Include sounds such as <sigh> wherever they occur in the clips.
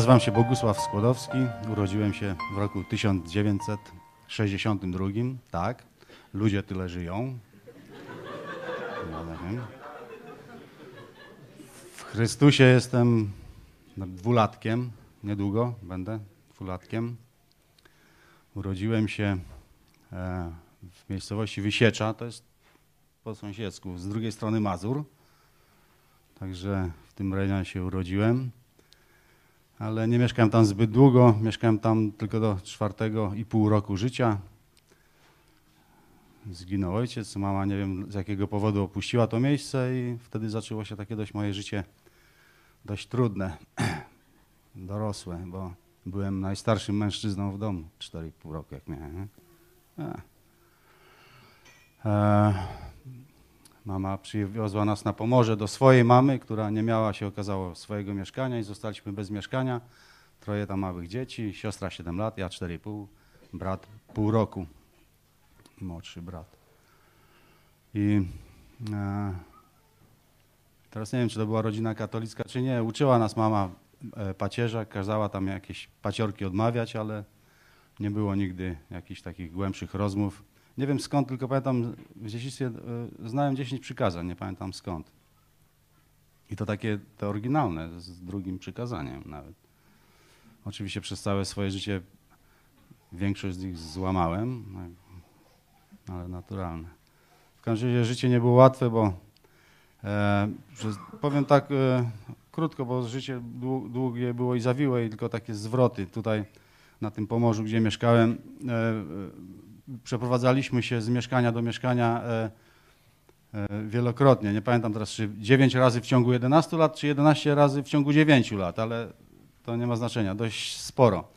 Nazywam się Bogusław Skłodowski. Urodziłem się w roku 1962. Tak, ludzie tyle żyją. No. W Chrystusie jestem dwulatkiem. Niedługo będę dwulatkiem. Urodziłem się e, w miejscowości Wysiecza, to jest po sąsiedzku, z drugiej strony Mazur. Także w tym rejonie się urodziłem. Ale nie mieszkałem tam zbyt długo, mieszkałem tam tylko do czwartego i pół roku życia. Zginął ojciec, mama nie wiem z jakiego powodu opuściła to miejsce i wtedy zaczęło się takie dość moje życie dość trudne, <clears throat> dorosłe, bo byłem najstarszym mężczyzną w domu, 4,5 roku jak miałem. E. E, mama przywiozła nas na Pomorze do swojej mamy, która nie miała się okazało swojego mieszkania i zostaliśmy bez mieszkania. Troje tam małych dzieci, siostra 7 lat, ja 4,5, brat pół roku, młodszy brat. I e, teraz nie wiem, czy to była rodzina katolicka, czy nie. Uczyła nas mama e, pacierza, kazała tam jakieś paciorki odmawiać, ale nie było nigdy jakichś takich głębszych rozmów. Nie wiem skąd, tylko pamiętam, w dzieciństwie e, znałem 10 przykazań, nie pamiętam skąd. I to takie te oryginalne, z drugim przykazaniem nawet. Oczywiście przez całe swoje życie większość z nich złamałem, ale naturalne. W każdym razie życie nie było łatwe, bo e, przez, powiem tak e, krótko, bo życie długie było i zawiłe, i tylko takie zwroty. Tutaj na tym Pomorzu, gdzie mieszkałem, e, przeprowadzaliśmy się z mieszkania do mieszkania e, e, wielokrotnie. Nie pamiętam teraz, czy 9 razy w ciągu 11 lat, czy 11 razy w ciągu 9 lat, ale to nie ma znaczenia, dość sporo.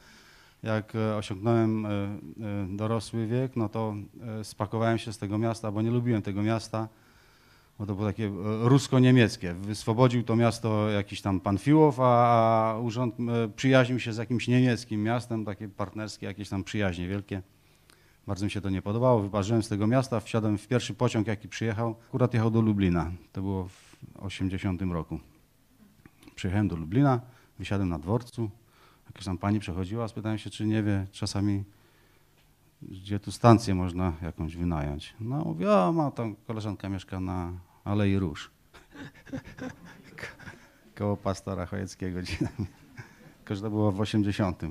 Jak e, osiągnąłem dorosły wiek, no to spakowałem się z tego miasta, bo nie lubiłem tego miasta, bo to było takie rusko-niemieckie. Wyswobodził to miasto jakiś tam pan Fiłow, a urząd przyjaźnił się z jakimś niemieckim miastem, takie partnerskie, jakieś tam przyjaźnie wielkie. Bardzo mi się to nie podobało. Wyparzyłem z tego miasta, wsiadłem w pierwszy pociąg, jaki przyjechał. Akurat jechał do Lublina. To było w 80 roku. Przyjechałem do Lublina, wysiadłem na dworcu. Jakaś tam pani przechodziła, spytałem się, czy nie wie czasami, gdzie tu stację można jakąś wynająć. No mówię, a ma tam koleżanka mieszka na Alei Róż. <laughs> Koło pastora Chojeckiego. Tylko, że to było w 80.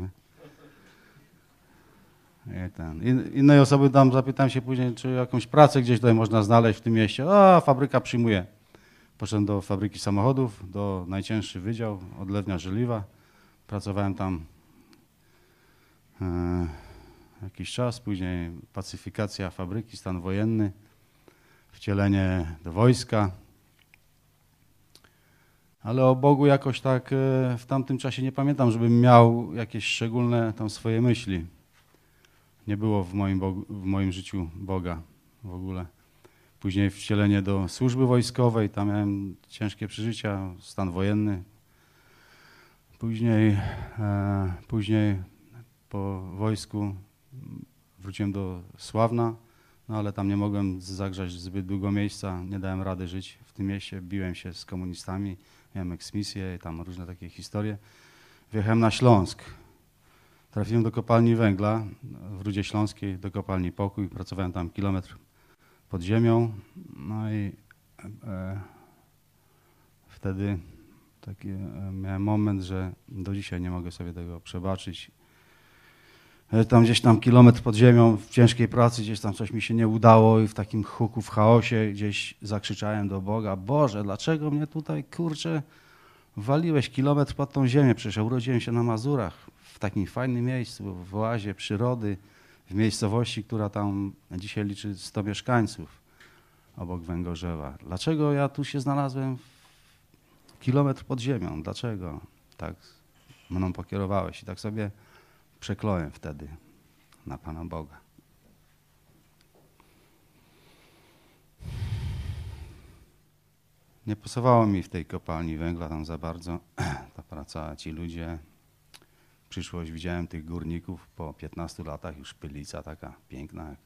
Ten. Innej osoby tam zapytałem się później, czy jakąś pracę gdzieś tutaj można znaleźć w tym mieście. A, fabryka przyjmuje. Poszedłem do fabryki samochodów, do najcięższy wydział, odlewnia żeliwa. Pracowałem tam e, jakiś czas, później pacyfikacja fabryki, stan wojenny, wcielenie do wojska. Ale o Bogu jakoś tak e, w tamtym czasie nie pamiętam, żebym miał jakieś szczególne tam swoje myśli. Nie było w moim, Bogu, w moim życiu Boga w ogóle. Później wcielenie do służby wojskowej, tam miałem ciężkie przeżycia, stan wojenny. Później, e, później po wojsku wróciłem do Sławna, no ale tam nie mogłem zagrzać zbyt długo miejsca, nie dałem rady żyć w tym mieście, biłem się z komunistami, miałem eksmisję i tam różne takie historie. Wjechałem na Śląsk, Trafiłem do kopalni węgla w Rudzie Śląskiej, do kopalni Pokój. Pracowałem tam kilometr pod ziemią. No i e, wtedy taki e, miałem moment, że do dzisiaj nie mogę sobie tego przebaczyć. E, tam gdzieś tam kilometr pod ziemią w ciężkiej pracy, gdzieś tam coś mi się nie udało i w takim huku, w chaosie gdzieś zakrzyczałem do Boga, Boże, dlaczego mnie tutaj, kurczę, waliłeś kilometr pod tą ziemię? Przecież urodziłem się na Mazurach, takim fajnym miejscu, w oazie przyrody, w miejscowości, która tam dzisiaj liczy 100 mieszkańców obok Węgorzewa. Dlaczego ja tu się znalazłem kilometr pod ziemią? Dlaczego tak mną pokierowałeś? I tak sobie przekląłem wtedy na Pana Boga. Nie pasowało mi w tej kopalni węgla tam za bardzo. <clears throat> Ta praca, ci ludzie, przyszłość widziałem tych górników po 15 latach, już pylica taka piękna.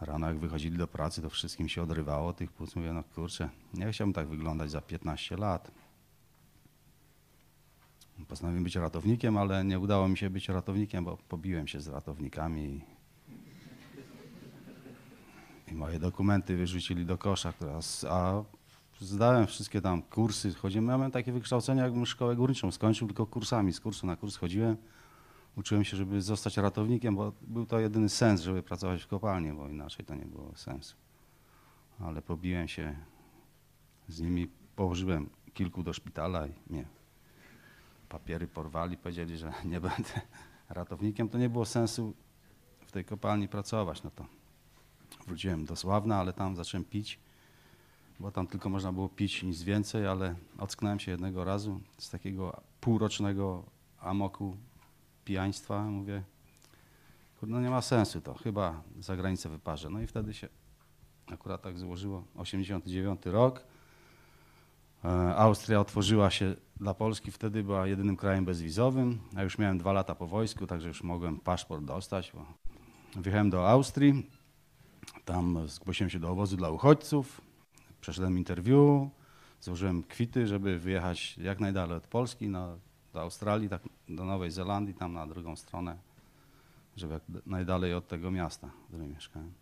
Rano jak wychodzili do pracy, to wszystkim się odrywało tych płuc. Mówię, no kurczę, nie chciałbym tak wyglądać za 15 lat. Postanowiłem być ratownikiem, ale nie udało mi się być ratownikiem, bo pobiłem się z ratownikami i, i moje dokumenty wyrzucili do kosza, a zdałem wszystkie tam kursy, chodziłem, miałem takie wykształcenie, jakbym szkołę górniczą skończył, tylko kursami, z kursu na kurs chodziłem. Uczyłem się, żeby zostać ratownikiem, bo był to jedyny sens, żeby pracować w kopalni, bo inaczej to nie było sensu. Ale pobiłem się z nimi, położyłem kilku do szpitala i mnie papiery porwali, powiedzieli, że nie będę ratownikiem, to nie było sensu w tej kopalni pracować. No to wróciłem do Sławna, ale tam zacząłem pić bo tam tylko można było pić, nic więcej, ale ocknąłem się jednego razu z takiego półrocznego amoku pijaństwa. Mówię, no nie ma sensu to, chyba za granicę wyparzę. No i wtedy się akurat tak złożyło, 89 rok. E, Austria otworzyła się dla Polski, wtedy była jedynym krajem bezwizowym, a już miałem dwa lata po wojsku, także już mogłem paszport dostać. Wjechałem do Austrii, tam zgłosiłem się do obozu dla uchodźców, przeszedłem interview, złożyłem kwity, żeby wyjechać jak najdalej od Polski no, do Australii, tak do Nowej Zelandii, tam na drugą stronę, żeby jak najdalej od tego miasta, w którym mieszkałem.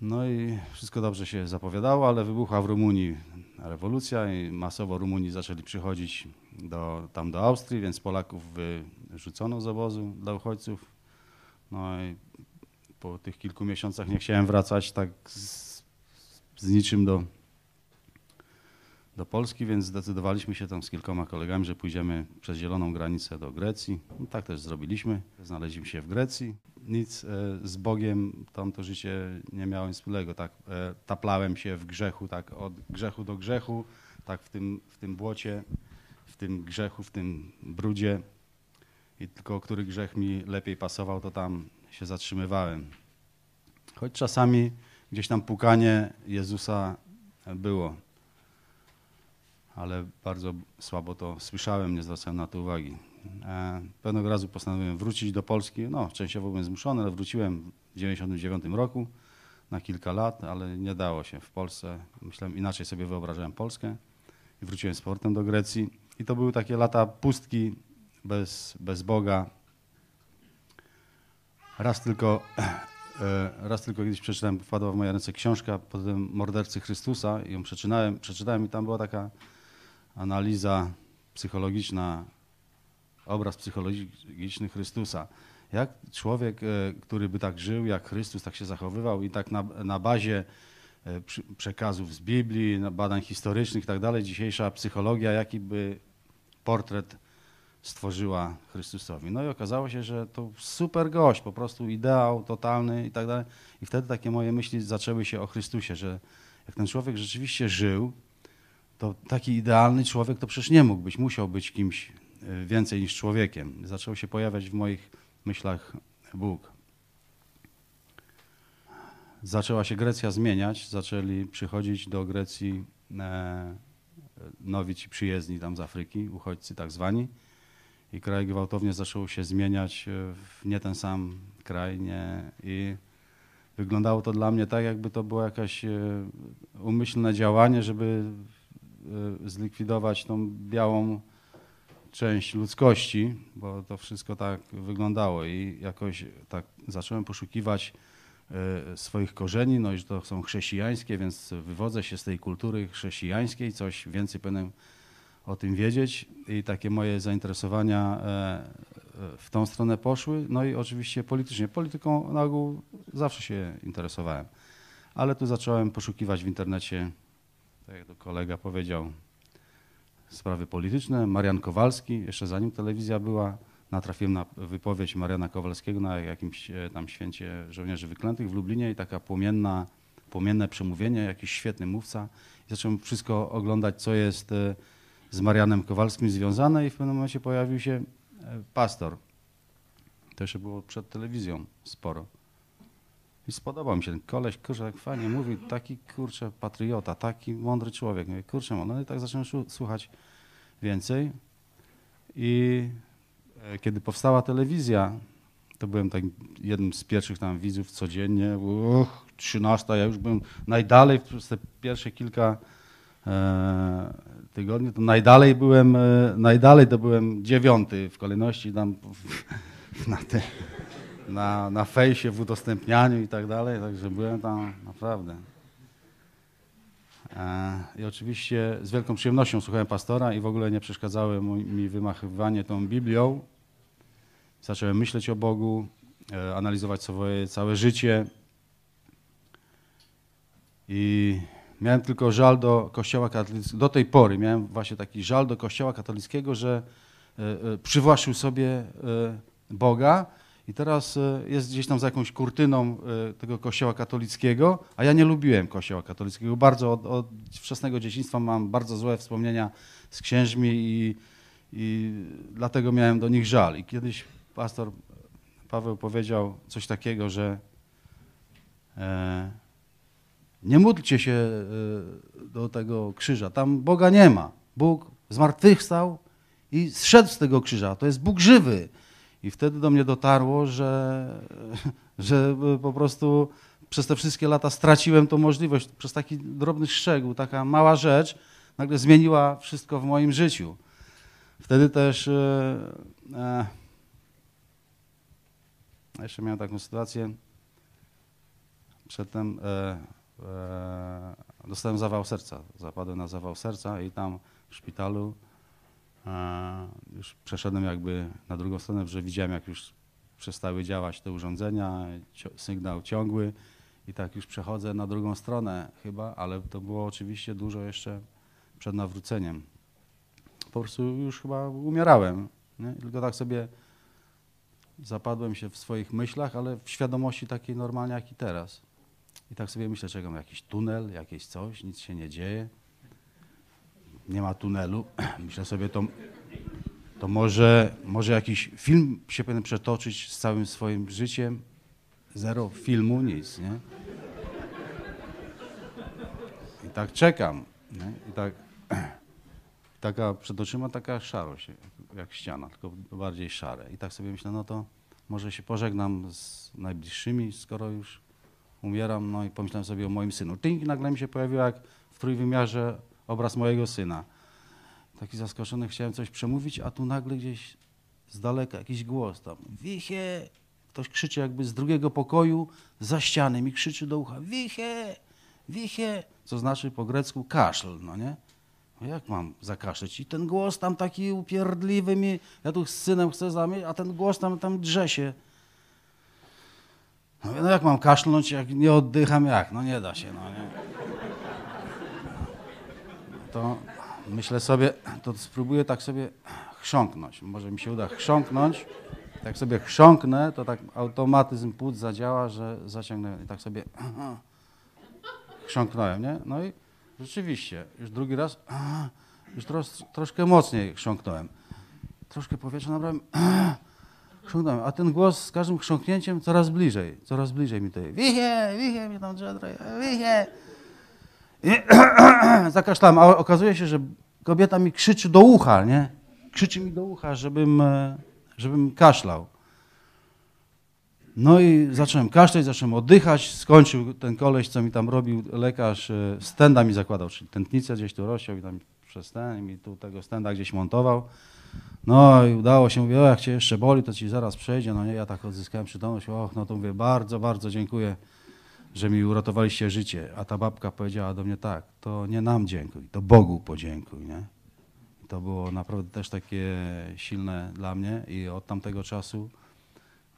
No i wszystko dobrze się zapowiadało, ale wybuchła w Rumunii rewolucja i masowo Rumuni zaczęli przychodzić do, tam do Austrii, więc Polaków wyrzucono z obozu dla uchodźców. No i po tych kilku miesiącach nie chciałem wracać tak z z niczym do, do Polski, więc zdecydowaliśmy się tam z kilkoma kolegami, że pójdziemy przez zieloną granicę do Grecji. No, tak też zrobiliśmy. Znaleźliśmy się w Grecji. Nic e, z Bogiem tam to życie nie miałem wspólnego. Tak, e, taplałem się w grzechu, tak od grzechu do grzechu, tak w tym, w tym błocie, w tym grzechu, w tym brudzie. I tylko który grzech mi lepiej pasował, to tam się zatrzymywałem. Choć czasami gdzieś tam pukanie Jezusa było, ale bardzo słabo to słyszałem, nie zwracałem na to uwagi. E, pewnego razu postanowiłem wrócić do Polski. No, częściowo byłem zmuszony, ale wróciłem w 1999 roku na kilka lat, ale nie dało się w Polsce. Myślałem, inaczej sobie wyobrażałem Polskę i wróciłem z portem do Grecji. I to były takie lata pustki, bez, bez Boga. Raz tylko raz tylko kiedyś przeczytałem, wpadła w moje ręce książka potem Mordercy Chrystusa i ją przeczytałem, przeczytałem i tam była taka analiza psychologiczna, obraz psychologiczny Chrystusa. Jak człowiek, e, który by tak żył, jak Chrystus, tak się zachowywał i tak na, na bazie e, przekazów z Biblii, badań historycznych i tak dalej, dzisiejsza psychologia, jaki by portret stworzyła Chrystusowi. No i okazało się, że to super gość, po prostu ideał totalny i tak dalej. I wtedy takie moje myśli zaczęły się o Chrystusie, że jak ten człowiek rzeczywiście żył, to taki idealny człowiek to przecież nie mógł być, musiał być kimś e, więcej niż człowiekiem. Zaczął się pojawiać w moich myślach Bóg. Zaczęła się Grecja zmieniać, zaczęli przychodzić do Grecji e, nowi ci przyjezdni tam z Afryki, uchodźcy tak zwani i kraj gwałtownie zaczął się zmieniać e, w nie ten sam kraj. Nie, I wyglądało to dla mnie tak, jakby to było jakieś e, umyślne działanie, żeby e, zlikwidować tą białą część ludzkości, bo to wszystko tak wyglądało i jakoś tak zacząłem poszukiwać swoich korzeni, no i że to są chrześcijańskie, więc wywodzę się z tej kultury chrześcijańskiej, coś więcej powinienem o tym wiedzieć i takie moje zainteresowania e, e, w tą stronę poszły. No i oczywiście politycznie. Polityką na ogół zawsze się interesowałem, ale tu zacząłem poszukiwać w internecie, tak jak to kolega powiedział, sprawy polityczne. Marian Kowalski, jeszcze zanim telewizja była, natrafiłem na wypowiedź Mariana Kowalskiego na jakimś e, tam święcie żołnierzy wyklętych w Lublinie i taka płomienna, płomienne przemówienie, jakiś świetny mówca. I zacząłem wszystko oglądać, co jest z Marianem Kowalskim związane i w pewnym momencie pojawił się e, pastor. To jeszcze było przed telewizją sporo. I spodobał mi się ten koleś, kurczę, jak fajnie mówi, taki kurczę patriota, taki mądry człowiek. Mówię, kurczę, no i tak zacząłem słuchać więcej. I e, kiedy powstała telewizja, to byłem tak jednym z pierwszych tam widzów codziennie. Uch, 13, ja już byłem najdalej przez te pierwsze kilka e, tygodniu, to najdalej byłem, e, najdalej to byłem dziewiąty w kolejności tam na, te, na, na fejsie, w udostępnianiu i tak dalej, także byłem tam naprawdę. E, I oczywiście z wielką przyjemnością słuchałem pastora i w ogóle nie przeszkadzało mi wymachywanie tą Biblią. Zacząłem myśleć o Bogu, e, analizować swoje całe życie. I miałem tylko żal do Kościoła katolickiego. Do tej pory miałem właśnie taki żal do Kościoła katolickiego, że e, przywłaszczył sobie Boga i teraz e, jest gdzieś tam za jakąś kurtyną e, tego kościoła katolickiego, a ja nie lubiłem kościoła katolickiego. Bardzo od, od wczesnego dzieciństwa mam bardzo złe wspomnienia z księżmi i, i dlatego miałem do nich żal. I kiedyś pastor Paweł powiedział coś takiego, że e, nie módlcie się e, do tego krzyża, tam Boga nie ma. Bóg zmartwychwstał i zszedł z tego krzyża. To jest Bóg żywy. I wtedy do mnie dotarło, że, <laughs> że po prostu przez te wszystkie lata straciłem tą możliwość. Przez taki drobny szczegół, taka mała rzecz nagle zmieniła wszystko w moim życiu. Wtedy też e, e, jeszcze miałem taką sytuację. Przedtem e, e, dostałem zawał serca. Zapadłem na zawał serca i tam w szpitalu już przeszedłem jakby na drugą stronę, że widziałem, jak już przestały działać te urządzenia, sygnał ciągły i tak już przechodzę na drugą stronę chyba, ale to było oczywiście dużo jeszcze przed nawróceniem. Po prostu już chyba umierałem. Nie? Tylko tak sobie zapadłem się w swoich myślach, ale w świadomości takiej normalnie jak i teraz. I tak sobie myślę, czekam jakiś tunel, jakieś coś, nic się nie dzieje nie ma tunelu. <clears throat> Myślę sobie, to, to może, może jakiś film się powinien przetoczyć z całym swoim życiem. Zero filmu, nic, nie? I tak czekam. Nie? I tak, <clears throat> taka przed oczyma taka szarość, jak ściana, tylko bardziej szare. I tak sobie myślę, no to może się pożegnam z najbliższymi, skoro już umieram. No i pomyślałem sobie o moim synu. Tink nagle mi się pojawił jak w trójwymiarze obraz mojego syna. Taki zaskoczony chciałem coś przemówić, a tu nagle gdzieś z daleka jakiś głos tam. Wichie! Ktoś krzyczy jakby z drugiego pokoju, za ściany mi krzyczy do ucha. Wichie! Wichie! Co znaczy po grecku kaszel, no nie? No jak mam zakaszleć? I ten głos tam taki upierdliwy mi, ja tu z synem chcę zamieć, a ten głos tam, tam drze się. No, no jak mam kaszlnąć, jak nie oddycham, jak? No nie da się, no nie to myślę sobie, to spróbuję tak sobie chrząknąć. Może mi się uda chrząknąć. Jak sobie chrząknę, to tak automatyzm płuc zadziała, że zaciągnę i tak sobie chrząknąłem, nie? No i rzeczywiście, już drugi raz, już tros, troszkę mocniej chrząknąłem. Troszkę powietrza nabrałem, chrząknąłem, a ten głos z każdym chrząknięciem coraz bliżej, coraz bliżej mi tutaj. Wichie, wichie mi tam drze, wichie. <clears throat> zakaszlałem, a okazuje się, że kobieta mi krzyczy do ucha, nie? Krzyczy mi do ucha, żebym, e, żebym kaszlał. No i zacząłem kaszleć, zacząłem oddychać, skończył ten koleś, co mi tam robił lekarz, e, stenda mi zakładał, czyli tętnicę gdzieś tu rozciął i tam przez ten i mi tu tego stenda gdzieś montował. No i udało się, mówię, o jak cię jeszcze boli, to ci zaraz przejdzie. No nie, ja tak odzyskałem przytomność, och, no to mówię, bardzo, bardzo dziękuję że mi uratowaliście życie. A ta babka powiedziała do mnie tak, to nie nam dziękuj, to Bogu podziękuj. Nie? to było naprawdę też takie silne dla mnie i od tamtego czasu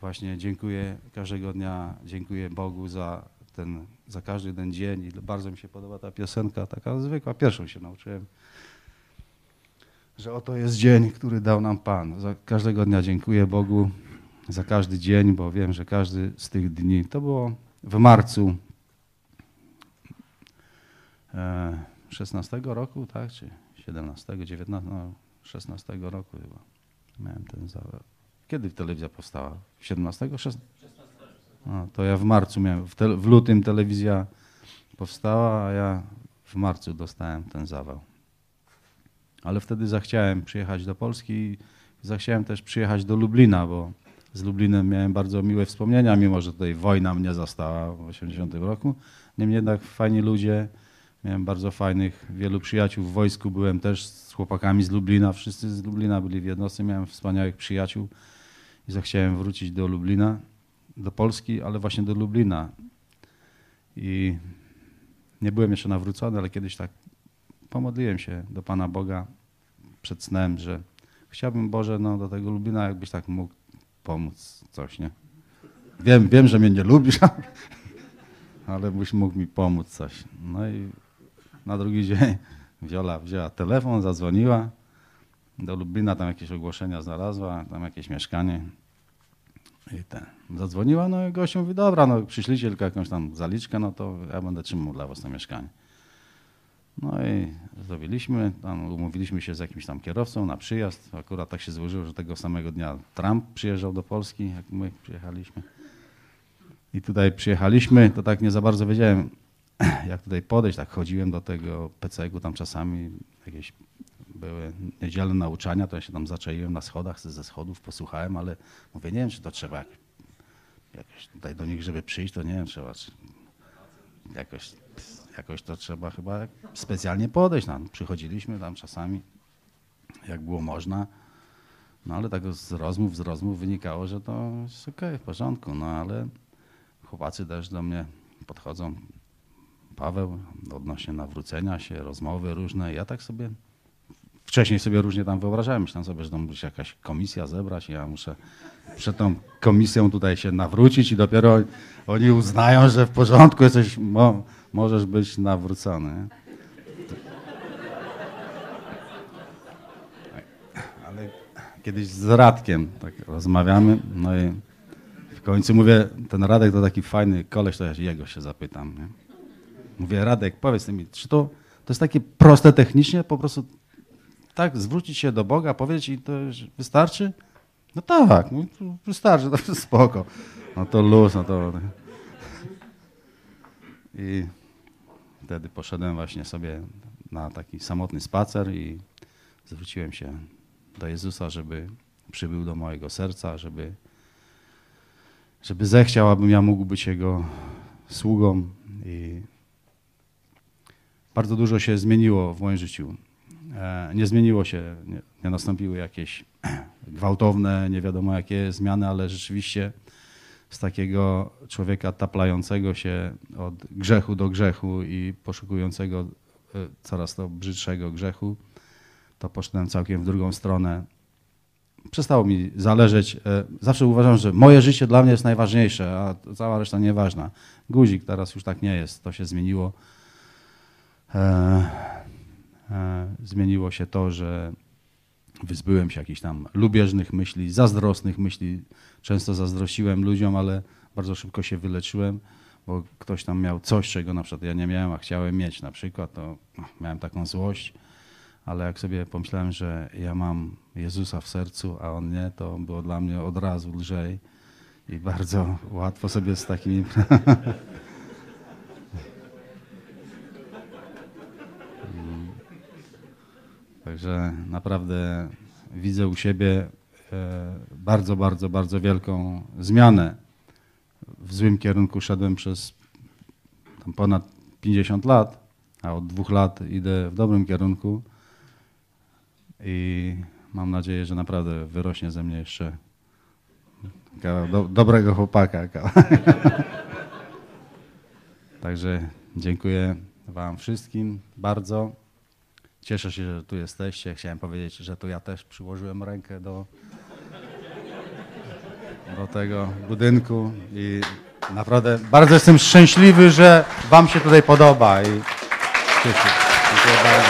właśnie dziękuję każdego dnia, dziękuję Bogu za ten, za każdy ten dzień i bardzo mi się podoba ta piosenka, taka zwykła, pierwszą się nauczyłem, że oto jest dzień, który dał nam Pan. Za każdego dnia dziękuję Bogu za każdy dzień, bo wiem, że każdy z tych dni to było w marcu 16 e, roku, tak, czy 17, 19, no 16 roku chyba miałem ten zawał. Kiedy telewizja powstała? 17, 16? No, to ja w marcu miałem, w, te, w lutym telewizja powstała, a ja w marcu dostałem ten zawał. Ale wtedy zachciałem przyjechać do Polski i zachciałem też przyjechać do Lublina, bo z Lublinem miałem bardzo miłe wspomnienia, mimo że tutaj wojna mnie zastała w 80 roku. Niemniej jednak fajni ludzie, Miałem bardzo fajnych, wielu przyjaciół w wojsku. Byłem też z chłopakami z Lublina. Wszyscy z Lublina byli w jednostce. Miałem wspaniałych przyjaciół i zachciałem wrócić do Lublina, do Polski, ale właśnie do Lublina. I nie byłem jeszcze nawrócony, ale kiedyś tak pomodliłem się do Pana Boga przed snem, że chciałbym Boże no, do tego Lublina, jakbyś tak mógł pomóc coś, nie? Wiem, wiem, że mnie nie lubisz, <laughs> ale byś mógł mi pomóc coś. No i na drugi dzień Wiola wzięła telefon, zadzwoniła do Lublina, tam jakieś ogłoszenia znalazła, tam jakieś mieszkanie. I ten, zadzwoniła, no i gościu mówi, dobra, no przyślijcie tylko jakąś tam zaliczkę, no to ja będę trzymał dla was to mieszkanie. No i zrobiliśmy, tam umówiliśmy się z jakimś tam kierowcą na przyjazd. Akurat tak się złożyło, że tego samego dnia Trump przyjeżdżał do Polski, jak my przyjechaliśmy. I tutaj przyjechaliśmy, to tak nie za bardzo wiedziałem, <clears throat> jak tutaj podejść. Tak chodziłem do tego PC-gu, tam czasami jakieś były niedzielne nauczania, to ja się tam zaczaiłem na schodach, ze schodów posłuchałem, ale mówię, nie wiem, czy to trzeba jakoś tutaj do nich, żeby przyjść, to nie wiem, trzeba jakoś, jakoś to trzeba chyba specjalnie podejść. No, przychodziliśmy tam czasami, jak było można, no ale tak z rozmów, z rozmów wynikało, że to jest okej, okay, w porządku, no ale chłopacy też do mnie podchodzą, Paweł, odnośnie nawrócenia się, rozmowy różne. Ja tak sobie wcześniej sobie różnie tam wyobrażałem. Myślałem sobie, że tam musi jakaś komisja zebrać i ja muszę przed tą komisją tutaj się nawrócić i dopiero oni uznają, że w porządku jesteś, mo, możesz być nawrócony. Ale kiedyś z Radkiem tak rozmawiamy, no i w końcu mówię, ten Radek to taki fajny koleś, to ja jego się zapytam. Nie? Mówię, Radek, powiedz mi, czy to, to jest takie proste technicznie, po prostu tak zwrócić się do Boga, powiedzieć i to wystarczy? No tak, no, wystarczy, to <laughs> spoko. No to luz, no to... I wtedy poszedłem właśnie sobie na taki samotny spacer i zwróciłem się do Jezusa, żeby przybył do mojego serca, żeby, żeby zechciał, abym ja mógł być Jego sługą. I bardzo dużo się zmieniło w moim życiu. E, nie zmieniło się, nie, nie nastąpiły jakieś <clears throat> gwałtowne, nie wiadomo jakie zmiany, ale rzeczywiście z takiego człowieka taplającego się od grzechu do grzechu i poszukującego e, coraz to brzydszego grzechu, to poszedłem całkiem w drugą stronę. Przestało mi zależeć. E, zawsze uważam, że moje życie dla mnie jest najważniejsze, a cała reszta nieważna. Guzik teraz już tak nie jest, to się zmieniło. Zmieniło się to, że wyzbyłem się jakichś tam lubieżnych myśli, zazdrosnych myśli. Często zazdrościłem ludziom, ale bardzo szybko się wyleczyłem, bo ktoś tam miał coś, czego na przykład ja nie miałem, a chciałem mieć na przykład, to miałem taką złość. Ale jak sobie pomyślałem, że ja mam Jezusa w sercu, a On nie, to było dla mnie od razu lżej i bardzo łatwo sobie z takimi... <laughs> Także naprawdę widzę u siebie e, bardzo, bardzo, bardzo wielką zmianę. W złym kierunku szedłem przez ponad 50 lat, a od dwóch lat idę w dobrym kierunku i mam nadzieję, że naprawdę wyrośnie ze mnie jeszcze do, dobrego chłopaka. <laughs> Także dziękuję Wam wszystkim bardzo. Cieszę się, że tu jesteście. Chciałem powiedzieć, że tu ja też przyłożyłem rękę do, do tego budynku i naprawdę bardzo jestem szczęśliwy, że Wam się tutaj podoba i cieszę. Dziękuję bardzo.